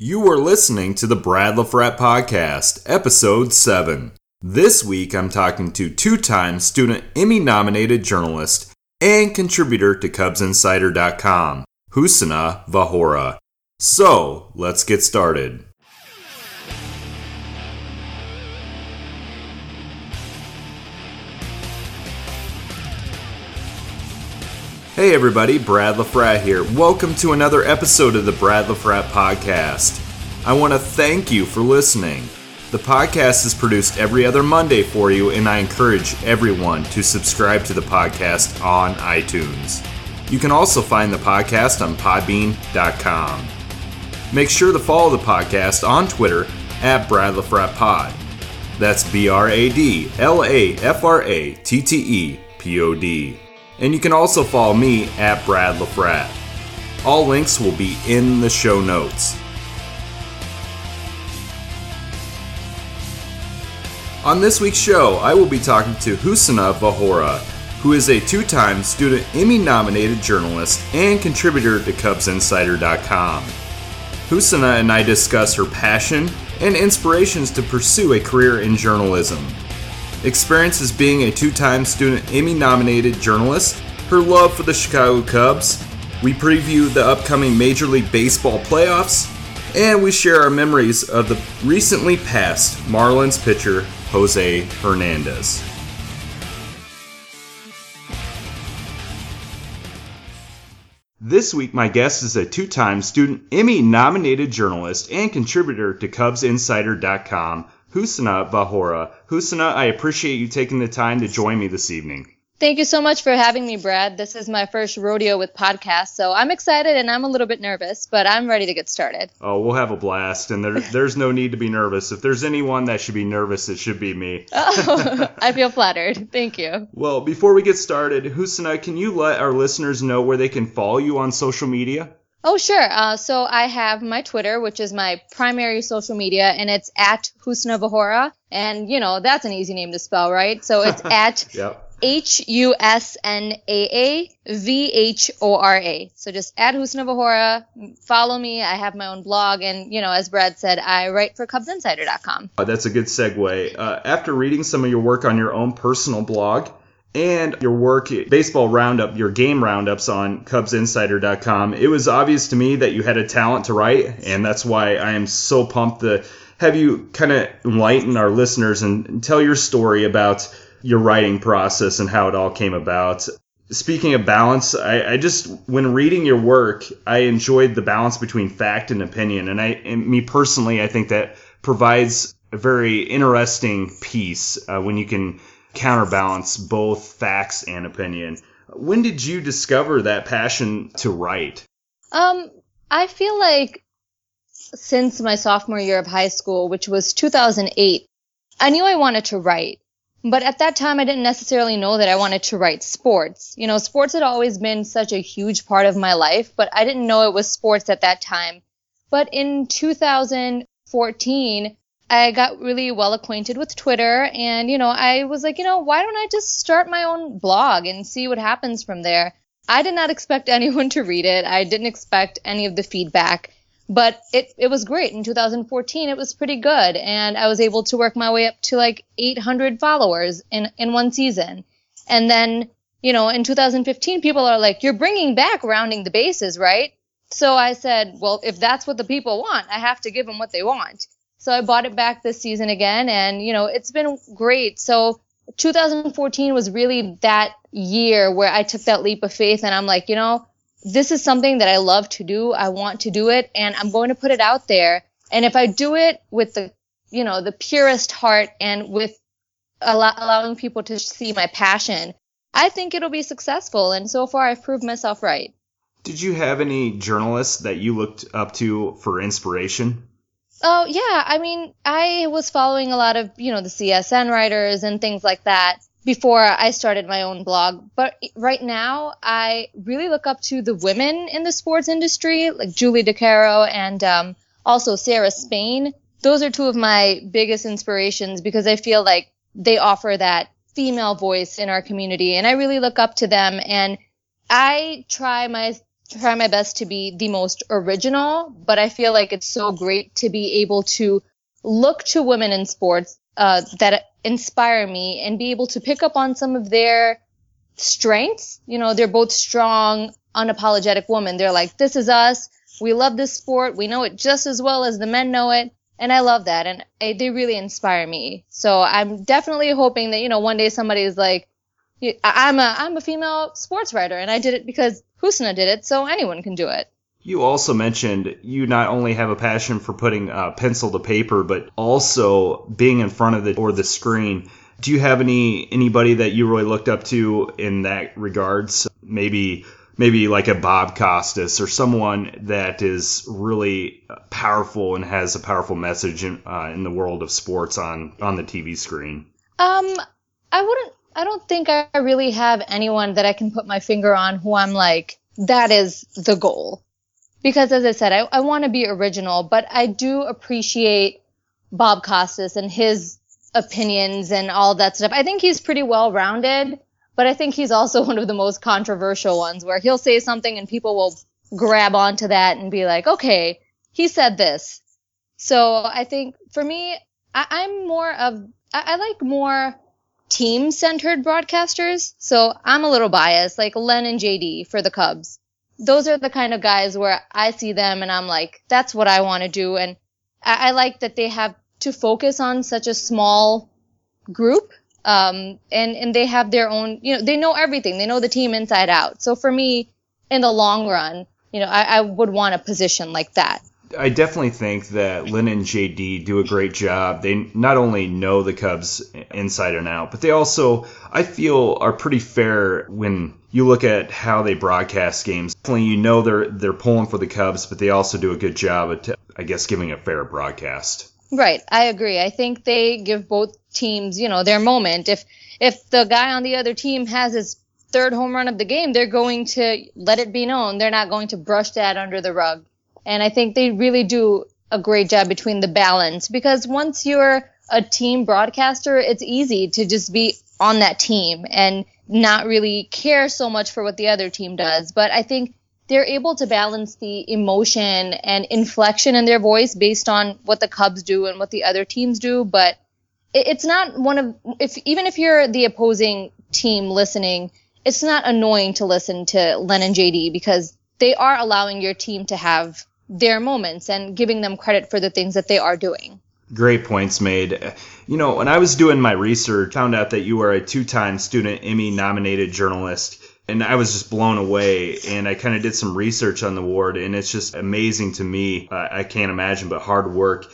You are listening to the Brad LaFratte Podcast, Episode 7. This week I'm talking to two time student Emmy nominated journalist and contributor to CubsInsider.com, Husnaa Vhora. So, let's get started. Hey everybody, Brad LaFratte here. Welcome to another episode of the Brad LaFratte Podcast. I want to thank you for listening. The podcast is produced every other Monday for you, and I encourage everyone to subscribe to the podcast on iTunes. You can also find the podcast on podbean.com. Make sure to follow the podcast on Twitter at Brad LaFratte Pod. That's B R A D L A F R A T T E P O D. And you can also follow me at Brad LaFratte. All links will be in the show notes. On this week's show, I will be talking to Husnaa Vhora, who is a two time student Emmy nominated journalist and contributor to CubsInsider.com. Husnaa and I discuss her passion and inspirations to pursue a career in journalism experience as being a two time student Emmy nominated journalist, her love for the Chicago Cubs. We preview the upcoming Major League Baseball playoffs, and we share our memories of the recently passed Marlins pitcher Jose Fernandez. This week, my guest is a two time student Emmy nominated journalist and contributor to CubsInsider.com, Husnaa Vhora. Husnaa, I appreciate you taking the time to join me this evening. Thank you so much for having me, Brad. This is my first rodeo with podcast, so I'm excited and I'm a little bit nervous, but I'm ready to get started. Oh, we'll have a blast, and there, there's no need to be nervous. If there's anyone that should be nervous, it should be me. oh, I feel flattered. Thank you. Well, before we get started, Husnaa, can you let our listeners know where they can follow you on social media? Oh, sure. Uh, so I have my Twitter, which is my primary social media, and it's at Husnaa Vhora. And, you know, that's an easy name to spell, right? So it's at H U S N A A V H O R A. So just at Husnaa Vhora. Follow me. I have my own blog. And, you know, as Brad said, I write for CubsInsider.com. Uh, that's a good segue. Uh, after reading some of your work on your own personal blog, and your work baseball roundup your game roundups on cubsinsider.com it was obvious to me that you had a talent to write and that's why i am so pumped to have you kind of enlighten our listeners and tell your story about your writing process and how it all came about. Speaking of balance I, I just when reading your work i enjoyed the balance between fact and opinion and i and me personally i think that provides a very interesting piece uh, when you can counterbalance both facts and opinion. When did you discover that passion to write? Um, I feel like since my sophomore year of high school, which was 2008, I knew I wanted to write. But at that time, I didn't necessarily know that I wanted to write sports. You know, sports had always been such a huge part of my life, but I didn't know it was sports at that time. But in 2014, I got really well acquainted with Twitter and, you know, I was like, you know, why don't I just start my own blog and see what happens from there? I did not expect anyone to read it. I didn't expect any of the feedback, but it, it was great. In 2014, it was pretty good. And I was able to work my way up to like 800 followers in, in one season. And then, you know, in 2015, people are like, you're bringing back rounding the bases, right? So I said, well, if that's what the people want, I have to give them what they want. So I bought it back this season again, and you know it's been great. So 2014 was really that year where I took that leap of faith, and I'm like, you know, this is something that I love to do. I want to do it, and I'm going to put it out there. And if I do it with the, you know, the purest heart and with allowing people to see my passion, I think it'll be successful. And so far, I've proved myself right. Did you have any journalists that you looked up to for inspiration? Oh, yeah. I mean, I was following a lot of, you know, the CSN writers and things like that before I started my own blog. But right now, I really look up to the women in the sports industry, like Julie DiCaro and um, also Sarah Spain. Those are two of my biggest inspirations because I feel like they offer that female voice in our community. And I really look up to them. And I try my try my best to be the most original, but I feel like it's so great to be able to look to women in sports uh, that inspire me and be able to pick up on some of their strengths. You know, they're both strong, unapologetic women. They're like, this is us. We love this sport. We know it just as well as the men know it. And I love that. And I, they really inspire me. So I'm definitely hoping that, you know, one day somebody is like, I'm a, I'm a female sports writer and I did it because Husnaa did it. So anyone can do it. You also mentioned you not only have a passion for putting uh, pencil to paper, but also being in front of the or the screen. Do you have any anybody that you really looked up to in that regards? Maybe maybe like a Bob Costas or someone that is really powerful and has a powerful message in, uh, in the world of sports on on the TV screen. Um, I wouldn't. I don't think I really have anyone that I can put my finger on who I'm like that is the goal. Because as I said, I, I want to be original, but I do appreciate Bob Costas and his opinions and all that stuff. I think he's pretty well rounded but I think he's also one of the most controversial ones where he'll say something and people will grab onto that and be like, okay, he said this. So I think for me, I, am more of, I, I like more team centered broadcasters. So I'm a little biased, like Len and JD for the Cubs. Those are the kind of guys where I see them and I'm like, that's what I want to do. And I, I like that they have to focus on such a small group um, and, and they have their own, you know, they know everything. They know the team inside out. So for me, in the long run, you know, I, I would want a position like that. I definitely think that Len and JD do a great job. They not only know the Cubs inside and out, but they also, I feel, are pretty fair when you look at how they broadcast games. Definitely, you know they're they're pulling for the Cubs, but they also do a good job at, I guess, giving a fair broadcast. Right, I agree. I think they give both teams, you know, their moment. If if the guy on the other team has his third home run of the game, they're going to let it be known. They're not going to brush that under the rug. And I think they really do a great job between the balance because once you're a team broadcaster, it's easy to just be on that team and not really care so much for what the other team does. But I think they're able to balance the emotion and inflection in their voice based on what the Cubs do and what the other teams do. But it's not one of if even if you're the opposing team listening, it's not annoying to listen to Len and JD because they are allowing your team to have their moments and giving them credit for the things that they are doing. Great points made. You know, when I was doing my research, found out that you are a two-time student Emmy nominated journalist and I was just blown away. And I kind of did some research on the award, and it's just amazing to me. Uh, I can't imagine, but hard work,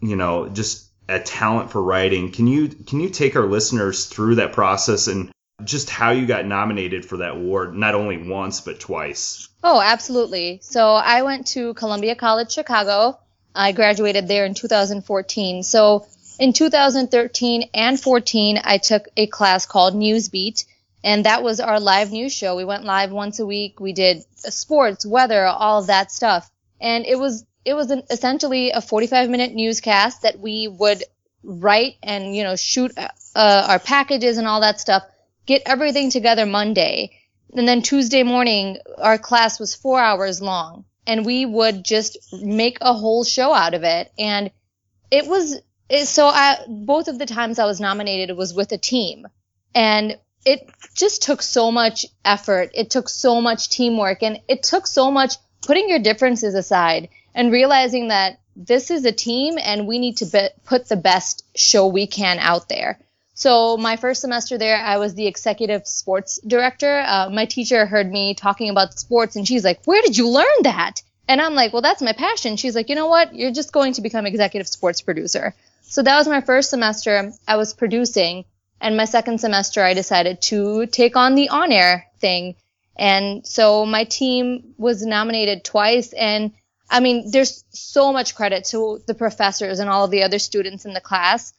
you know, just a talent for writing. Can you can you take our listeners through that process and just how you got nominated for that award, not only once but twice? Oh, absolutely. So I went to Columbia College Chicago. I graduated there in 2014. So in 2013 and 14, I took a class called Newsbeat and that was our live news show. We went live once a week. We did sports, weather, all of that stuff. And it was, it was an, essentially a 45 minute newscast that we would write and, you know, shoot uh, our packages and all that stuff, get everything together Monday. And then Tuesday morning, our class was four hours long and we would just make a whole show out of it. And it was, it, so I, both of the times I was nominated was with a team. And it just took so much effort. It took so much teamwork and it took so much putting your differences aside and realizing that this is a team and we need to be- put the best show we can out there. So my first semester there, I was the executive sports director. Uh, my teacher heard me talking about sports and she's like, where did you learn that? And I'm like, well, that's my passion. She's like, you know what? You're just going to become executive sports producer. So that was my first semester. I was producing and my second semester, I decided to take on the on air thing. And so my team was nominated twice. And I mean, there's so much credit to the professors and all of the other students in the class.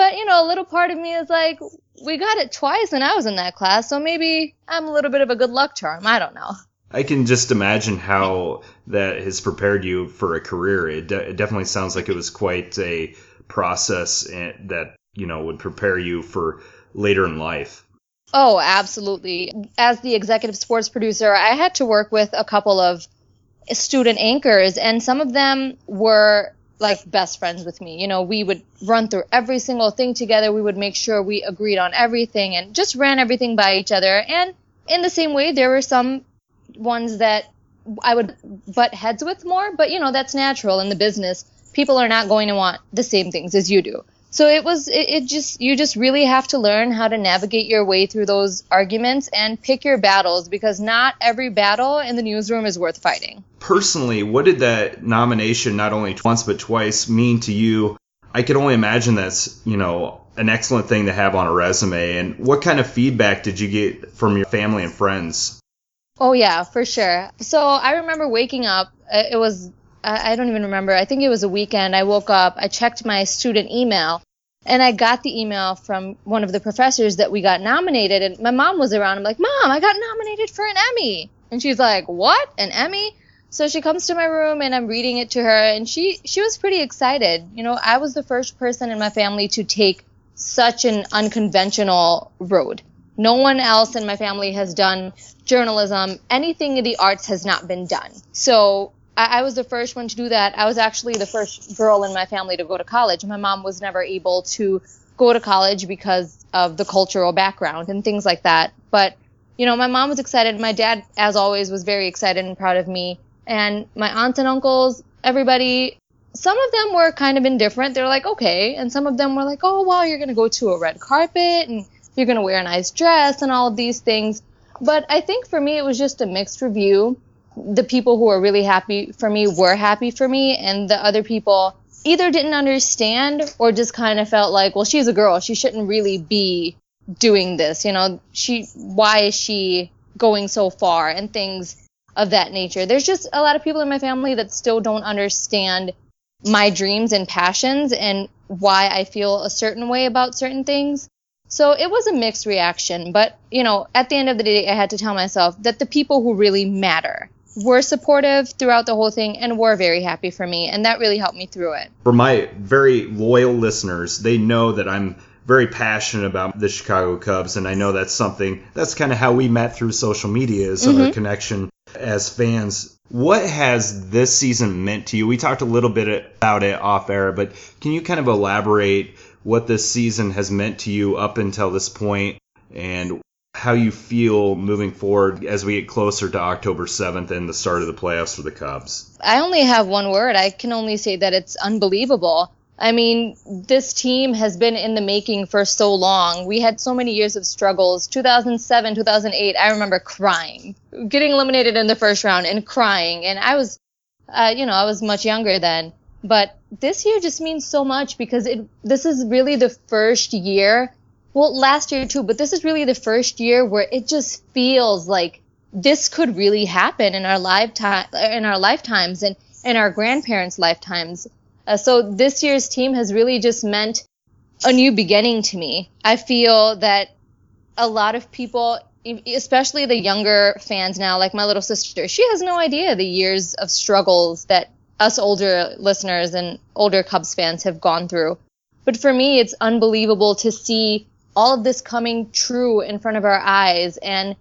But, you know, a little part of me is like, we got it twice and I was in that class. So maybe I'm a little bit of a good luck charm. I don't know. I can just imagine how that has prepared you for a career. It, de- it definitely sounds like it was quite a process eh, that you know would prepare you for later in life. Oh, absolutely. As the executive sports producer, I had to work with a couple of student anchors, and some of them were like best friends with me. You know, we would run through every single thing together. We would make sure we agreed on everything and just ran everything by each other. And in the same way, there were some ones that I would butt heads with more, but you know, that's natural in the business. People are not going to want the same things as you do. So it was, it, it, just, you just really have to learn how to navigate your way through those arguments and pick your battles because not every battle in the newsroom is worth fighting. Personally, what did that nomination, not only once but twice, mean to you? I can only imagine that's, you know, an excellent thing to have on a resume. And what kind of feedback did you get from your family and friends? Oh, yeah, for sure. So I remember waking up. Uh, it was I don't even remember. I think it was a weekend. I woke up, I checked my student email, and I got the email from one of the professors that we got nominated. And my mom was around. I'm like, Mom, I got nominated for an Emmy. And she's like, What? An Emmy? So she comes to my room and I'm reading it to her and she she was pretty excited. You know, I was the first person in my family to take such an unconventional road. No one else in my family has done journalism. Anything in the arts has not been done. So I, I was the first one to do that. I was actually the first girl in my family to go to college. My mom was never able to go to college because of the cultural background and things like that. But, you know, my mom was excited. My dad, as always, was very excited and proud of me. And my aunts and uncles, everybody, some of them were kind of indifferent. They're like, okay. And some of them were like, oh, well, you're going to go to a red carpet and you're going to wear a nice dress and all of these things. But I think for me, it was just a mixed review the people who were really happy for me were happy for me, and the other people either didn't understand or just kind of felt like, well, she's a girl. She shouldn't really be doing this. You know, she, why is she going so far and things of that nature. There's just a lot of people in my family that still don't understand my dreams and passions and why I feel a certain way about certain things. So it was a mixed reaction, but you know, at the end of the day, I had to tell myself that the people who really matter were supportive throughout the whole thing and were very happy for me, and that really helped me through it. For my very loyal listeners, they know that I'm very passionate about the Chicago Cubs, and I know that's something that's kind of how we met through social media is mm-hmm. our connection as fans. What has this season meant to you? We talked a little bit about it off air, but can you kind of elaborate what this season has meant to you up until this point and how you feel moving forward as we get closer to October 7th and the start of the playoffs for the Cubs? I only have one word. I can only say that it's unbelievable. I mean, this team has been in the making for so long. We had so many years of struggles. 2007, 2008, I remember crying, getting eliminated in the first round and crying. And I was, uh, you know, I was much younger then. But this year just means so much because it, this is really the first year well, last year too, but this is really the first year where it just feels like this could really happen in our lifetime, in our lifetimes and in our grandparents' lifetimes. Uh, so this year's team has really just meant a new beginning to me. I feel that a lot of people, especially the younger fans now, like my little sister, she has no idea the years of struggles that us older listeners and older Cubs fans have gone through. But for me, it's unbelievable to see all of this coming true in front of our eyes and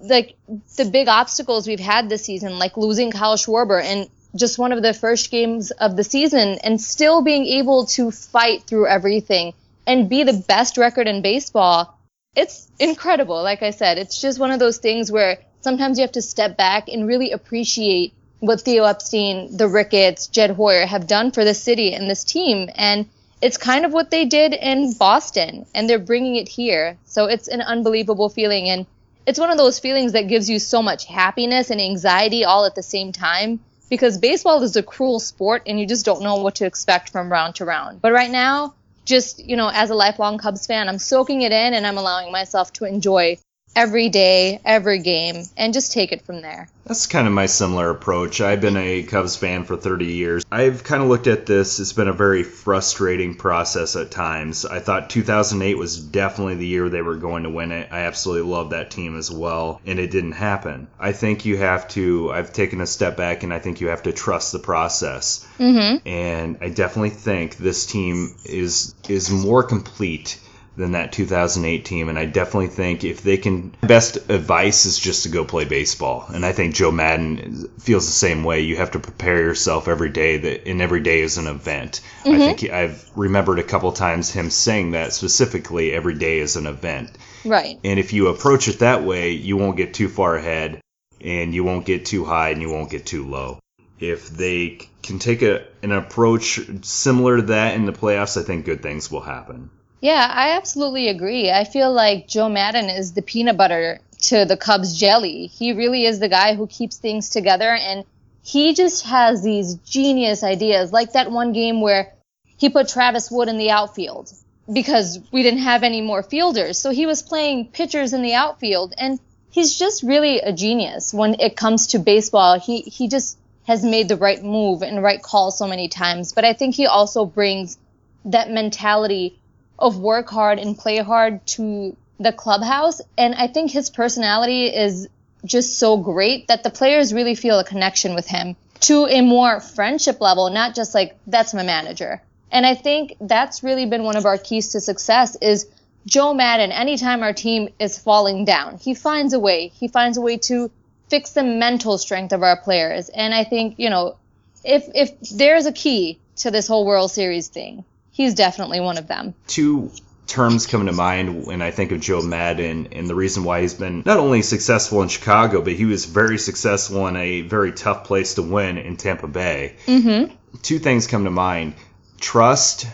like the big obstacles we've had this season, like losing Kyle Schwarber in just one of the first games of the season and still being able to fight through everything and be the best record in baseball. It's incredible. Like I said, it's just one of those things where sometimes you have to step back and really appreciate what Theo Epstein, the Ricketts, Jed Hoyer have done for the city and this team. And it's kind of what they did in Boston and they're bringing it here. So it's an unbelievable feeling and it's one of those feelings that gives you so much happiness and anxiety all at the same time because baseball is a cruel sport and you just don't know what to expect from round to round. But right now, just, you know, as a lifelong Cubs fan, I'm soaking it in and I'm allowing myself to enjoy every day, every game, and just take it from there. That's kind of my similar approach. I've been a Cubs fan for 30 years. I've kind of looked at this, it's been a very frustrating process at times. I thought 2008 was definitely the year they were going to win it. I absolutely love that team as well, and it didn't happen. I think you have to, I've taken a step back, and I think you have to trust the process. Mm-hmm. And I definitely think this team is is more complete than that 2008 team. And I definitely think if they can, best advice is just to go play baseball. And I think Joe Maddon feels the same way. You have to prepare yourself every day, that and every day is an event. Mm-hmm. I think he, I've remembered a couple times him saying that specifically. Every day is an event. Right. And if you approach it that way, you won't get too far ahead, and you won't get too high, and you won't get too low. If they can take a, an approach similar to that in the playoffs, I think good things will happen. Yeah, I absolutely agree. I feel like Joe Maddon is the peanut butter to the Cubs jelly. He really is the guy who keeps things together and he just has these genius ideas, like that one game where he put Travis Wood in the outfield because we didn't have any more fielders. So he was playing pitchers in the outfield and he's just really a genius when it comes to baseball. He he just has made the right move and right call so many times, but I think he also brings that mentality of work hard and play hard to the clubhouse. And I think his personality is just so great that the players really feel a connection with him to a more friendship level, not just like, that's my manager. And I think that's really been one of our keys to success is Joe Maddon, anytime our team is falling down, he finds a way. He finds a way to fix the mental strength of our players. And I think, you know, if if there's a key to this whole World Series thing, he's definitely one of them. Two terms come to mind when I think of Joe Maddon and the reason why he's been not only successful in Chicago, but he was very successful in a very tough place to win in Tampa Bay. Mm-hmm. Two things come to mind trust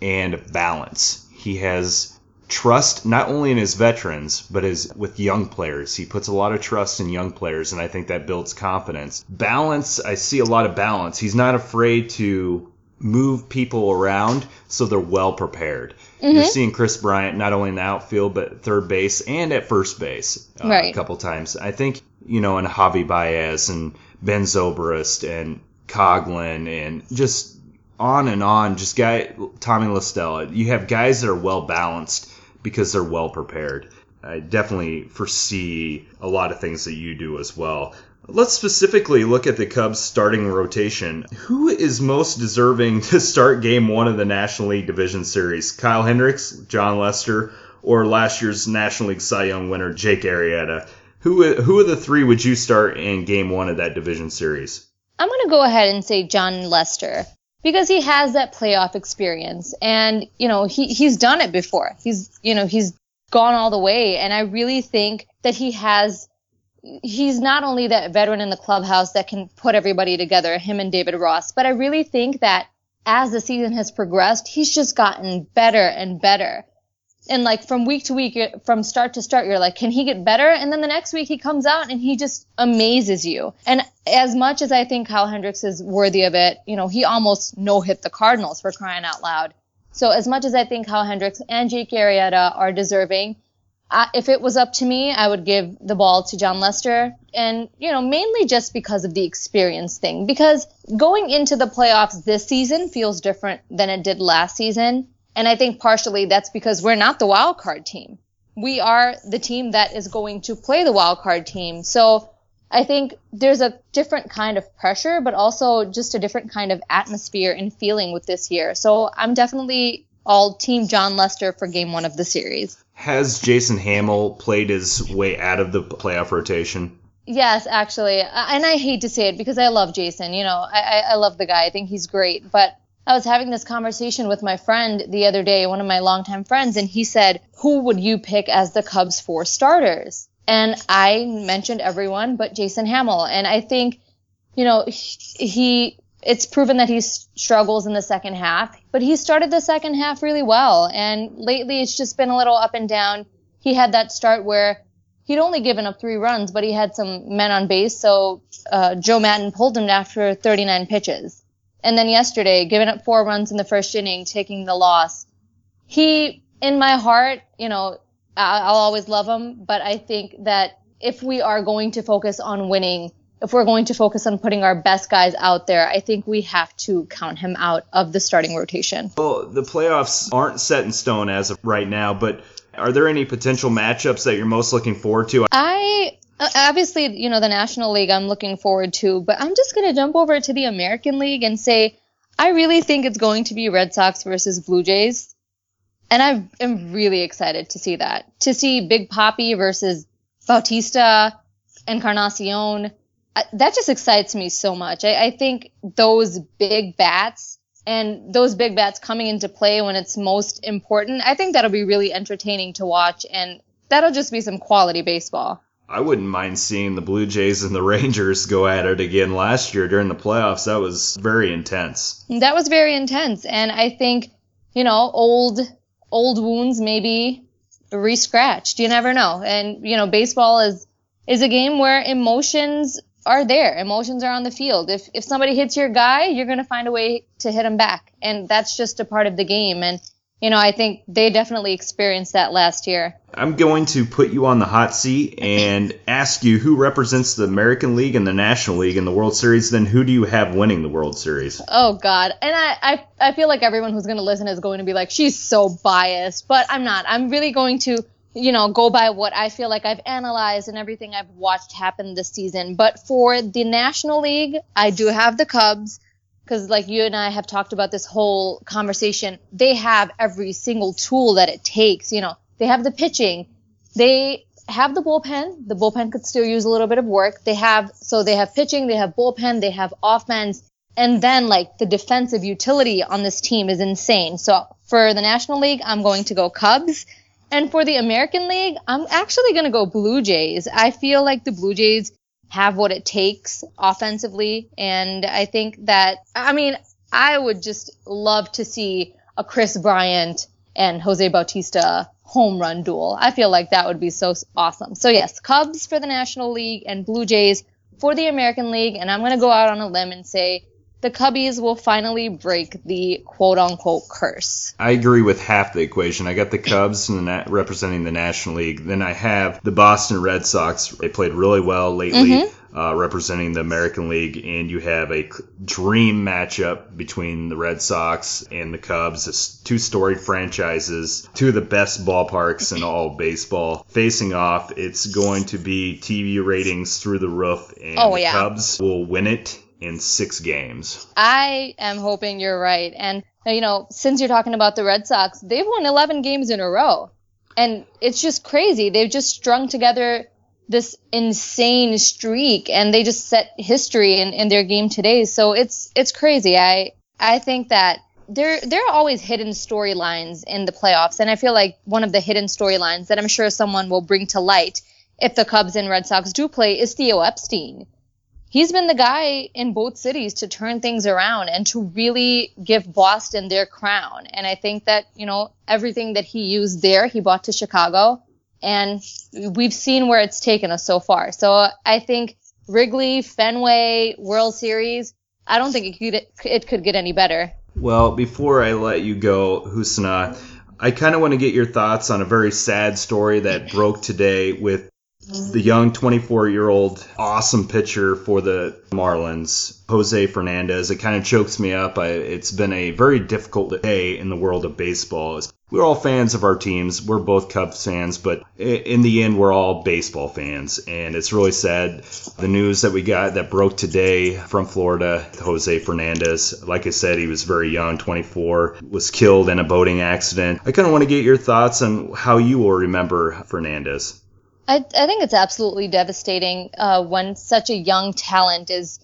and balance. He has trust not only in his veterans but as with young players he puts a lot of trust in young players and i think that builds confidence balance i see a lot of balance he's not afraid to move people around so they're well prepared. Mm-hmm. You're seeing Kris Bryant not only in the outfield but third base and at first base uh, right. a couple times. I think you know, and Javi Baez and Ben Zobrist and Coghlan and just on and on. Just guy Tommy La Stella. You have guys that are well balanced because they're well prepared. I definitely foresee a lot of things that you do as well. Let's specifically look at the Cubs starting rotation. Who is most deserving to start game one of the National League Division Series? Kyle Hendricks, Jon Lester, or last year's National League Cy Young winner Jake Arrieta? Who, who of the three would you start in game one of that division series? I'm going to go ahead and say Jon Lester because he has that playoff experience and, you know, he, he's done it before. He's, you know, he's gone all the way. And I really think that he has he's not only that veteran in the clubhouse that can put everybody together, him and David Ross, but I really think that as the season has progressed, he's just gotten better and better. And like from week to week, from start to start, you're like, can he get better? And then the next week he comes out and he just amazes you. And as much as I think Kyle Hendricks is worthy of it, you know, he almost no hit the Cardinals for crying out loud. So as much as I think Kyle Hendricks and Jake Arrieta are deserving, I, if it was up to me, I would give the ball to Jon Lester. And, you know, mainly just because of the experience thing. Because going into the playoffs this season feels different than it did last season. And I think partially that's because we're not the wild card team. We are the team that is going to play the wild card team. So I think there's a different kind of pressure, but also just a different kind of atmosphere and feeling with this year. So I'm definitely all team Jon Lester for game one of the series. Has Jason Hammel played his way out of the playoff rotation? Yes, actually, and I hate to say it because I love Jason. You know, I, I love the guy. I think he's great. But I was having this conversation with my friend the other day, one of my longtime friends, and he said, "Who would you pick as the Cubs' four starters?" And I mentioned everyone but Jason Hammel, and I think, you know, he it's proven that he struggles in the second half, but he started the second half really well. And lately it's just been a little up and down. He had that start where he'd only given up three runs, but he had some men on base. So uh, Joe Maddon pulled him after 39 pitches. And then yesterday, giving up four runs in the first inning, taking the loss. He, in my heart, you know, I'll always love him, but I think that if we are going to focus on winning, if we're going to focus on putting our best guys out there, I think we have to count him out of the starting rotation. Well, the playoffs aren't set in stone as of right now, but are there any potential matchups that you're most looking forward to? I uh, obviously, you know, the National League I'm looking forward to, but I'm just going to jump over to the American League and say I really think it's going to be Red Sox versus Blue Jays. And I am really excited to see that. To see Big Papi versus Bautista, Encarnacion. That just excites me so much. I, I think those big bats and those big bats coming into play when it's most important, I think that'll be really entertaining to watch and that'll just be some quality baseball. I wouldn't mind seeing the Blue Jays and the Rangers go at it again last year during the playoffs. That was very intense. That was very intense. And I think, you know, old old wounds maybe re-scratched. You never know. And you know, baseball is is a game where emotions are there. Emotions are on the field. If if somebody hits your guy, you're going to find a way to hit him back, and that's just a part of the game. And you know, I think they definitely experienced that last year. I'm going to put you on the hot seat and ask you who represents the American League and the National League in the World Series. Then who do you have winning the World Series? Oh God, and I I, I feel like everyone who's going to listen is going to be like, she's so biased, but I'm not. I'm really going to you know, go by what I feel like I've analyzed and everything I've watched happen this season. But for the National League, I do have the Cubs because like you and I have talked about this whole conversation, they have every single tool that it takes. You know, they have the pitching, they have the bullpen. The bullpen could still use a little bit of work. They have so they have pitching, they have bullpen, they have offense, and then like the defensive utility on this team is insane. So for the National League, I'm going to go Cubs. And for the American League, I'm actually going to go Blue Jays. I feel like the Blue Jays have what it takes offensively. And I think that, I mean, I would just love to see a Kris Bryant and Jose Bautista home run duel. I feel like that would be so awesome. So yes, Cubs for the National League and Blue Jays for the American League. And I'm going to go out on a limb and say the Cubbies will finally break the quote unquote curse. I agree with half the equation. I got the Cubs and the representing the National League. Then I have the Boston Red Sox. They played really well lately. Mm-hmm. Uh, representing the American League, and you have a dream matchup between the Red Sox and the Cubs. It's two storied franchises, two of the best ballparks in all baseball facing off. It's going to be TV ratings through the roof, and oh, the yeah. Cubs will win it in six games. I am hoping you're right. And, you know, since you're talking about the Red Sox, they've won 11 games in a row. And it's just crazy. They've just strung together this insane streak and they just set history in, in their game today. So it's it's crazy. I I think that there there are always hidden storylines in the playoffs and I feel like one of the hidden storylines that I'm sure someone will bring to light if the Cubs and Red Sox do play is Theo Epstein he's been the guy in both cities to turn things around and to really give Boston their crown. And I think that, you know, everything that he used there, he brought to Chicago. And we've seen where it's taken us so far. So I think Wrigley, Fenway, World Series, I don't think it could, it could get any better. Well, before I let you go, Husnaa, I kind of want to get your thoughts on a very sad story that broke today with the young 24 year old awesome pitcher for the Marlins, Jose Fernandez. It kind of chokes me up. I, it's been a very difficult day in the world of baseball. We're all fans of our teams. We're both Cubs fans, but in the end, we're all baseball fans. And it's really sad. The news that we got that broke today from Florida, Jose Fernandez, like I said, he was very young, 24, was killed in a boating accident. I kind of want to get your thoughts on how you will remember Fernandez. I, I think it's absolutely devastating uh, when such a young talent is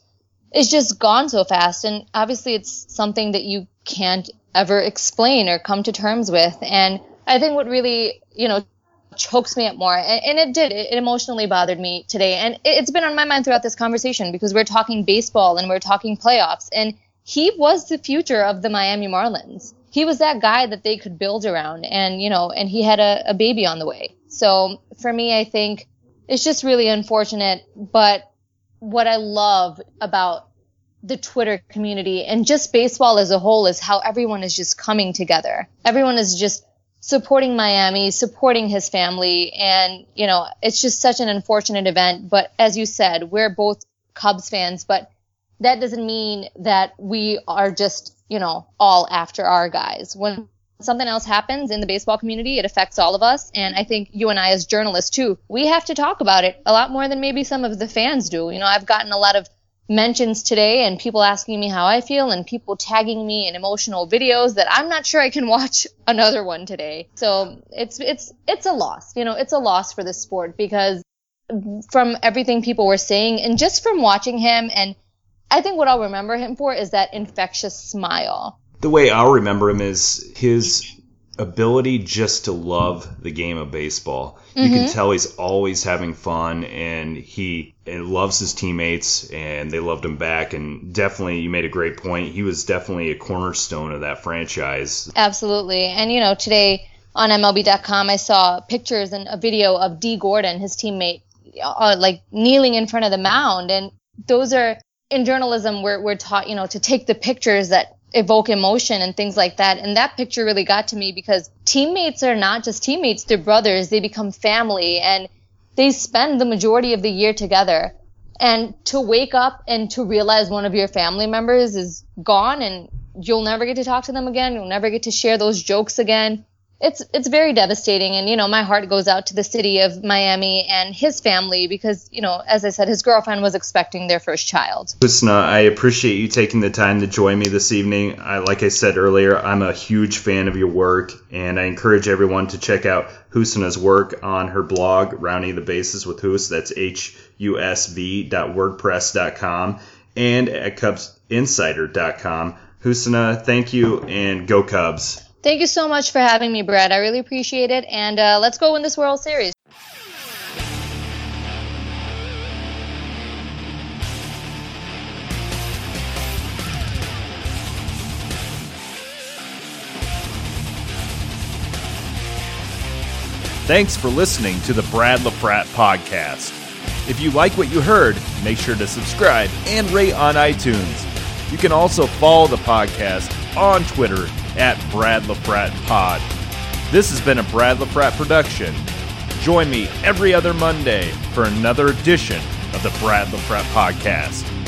is just gone so fast, and obviously it's something that you can't ever explain or come to terms with. And I think what really you know chokes me up more, and, and it did, it, emotionally bothered me today, and it, it's been on my mind throughout this conversation because we're talking baseball and we're talking playoffs, and he was the future of the Miami Marlins. He was that guy that they could build around, and you know, and he had a, a baby on the way. So for me, I think it's just really unfortunate. But what I love about the Twitter community and just baseball as a whole is how everyone is just coming together. Everyone is just supporting Miami, supporting his family. And, you know, it's just such an unfortunate event. But as you said, we're both Cubs fans, but that doesn't mean that we are just, you know, all after our guys. When something else happens in the baseball community, it affects all of us. And I think you and I, as journalists too, we have to talk about it a lot more than maybe some of the fans do. You know, I've gotten a lot of mentions today and people asking me how I feel and people tagging me in emotional videos that I'm not sure I can watch another one today. So it's it's it's a loss. You know, it's a loss for this sport because from everything people were saying and just from watching him and I think what I'll remember him for is that infectious smile. The way I'll remember him is his ability just to love the game of baseball. Mm-hmm. You can mm-hmm. tell he's always having fun and he and loves his teammates and they loved him back and definitely you made a great point. He was definitely a cornerstone of that franchise. Absolutely. And you know, today on MLB.com I saw pictures and a video of Dee Gordon, his teammate, uh, like kneeling in front of the mound and those are in journalism we're, we're taught you know to take the pictures that evoke emotion and things like that. And that picture really got to me because teammates are not just teammates, they're brothers. They become family and they spend the majority of the year together. And to wake up and to realize one of your family members is gone and you'll never get to talk to them again. You'll never get to share those jokes again it's it's very devastating and you know my heart goes out to the city of Miami and his family because you know as I said his girlfriend was expecting their first child. Husnaa, I appreciate you taking the time to join me this evening. I, like I said earlier, I'm a huge fan of your work and I encourage everyone to check out Husnaa's work on her blog Rounding the Bases with Hus. That's h u s v wordpress.com and at cubsinsider.com. Husnaa, thank you and go Cubs. Thank you so much for having me, Brad. I really appreciate it. And uh, let's go win this World Series. Thanks for listening to the Brad LaFratte podcast. If you like what you heard, make sure to subscribe and rate on iTunes. You can also follow the podcast on Twitter at Brad LaFratte Pod. This has been a Brad LaFratte production. Join me every other Monday for another edition of the Brad LaFrat Podcast.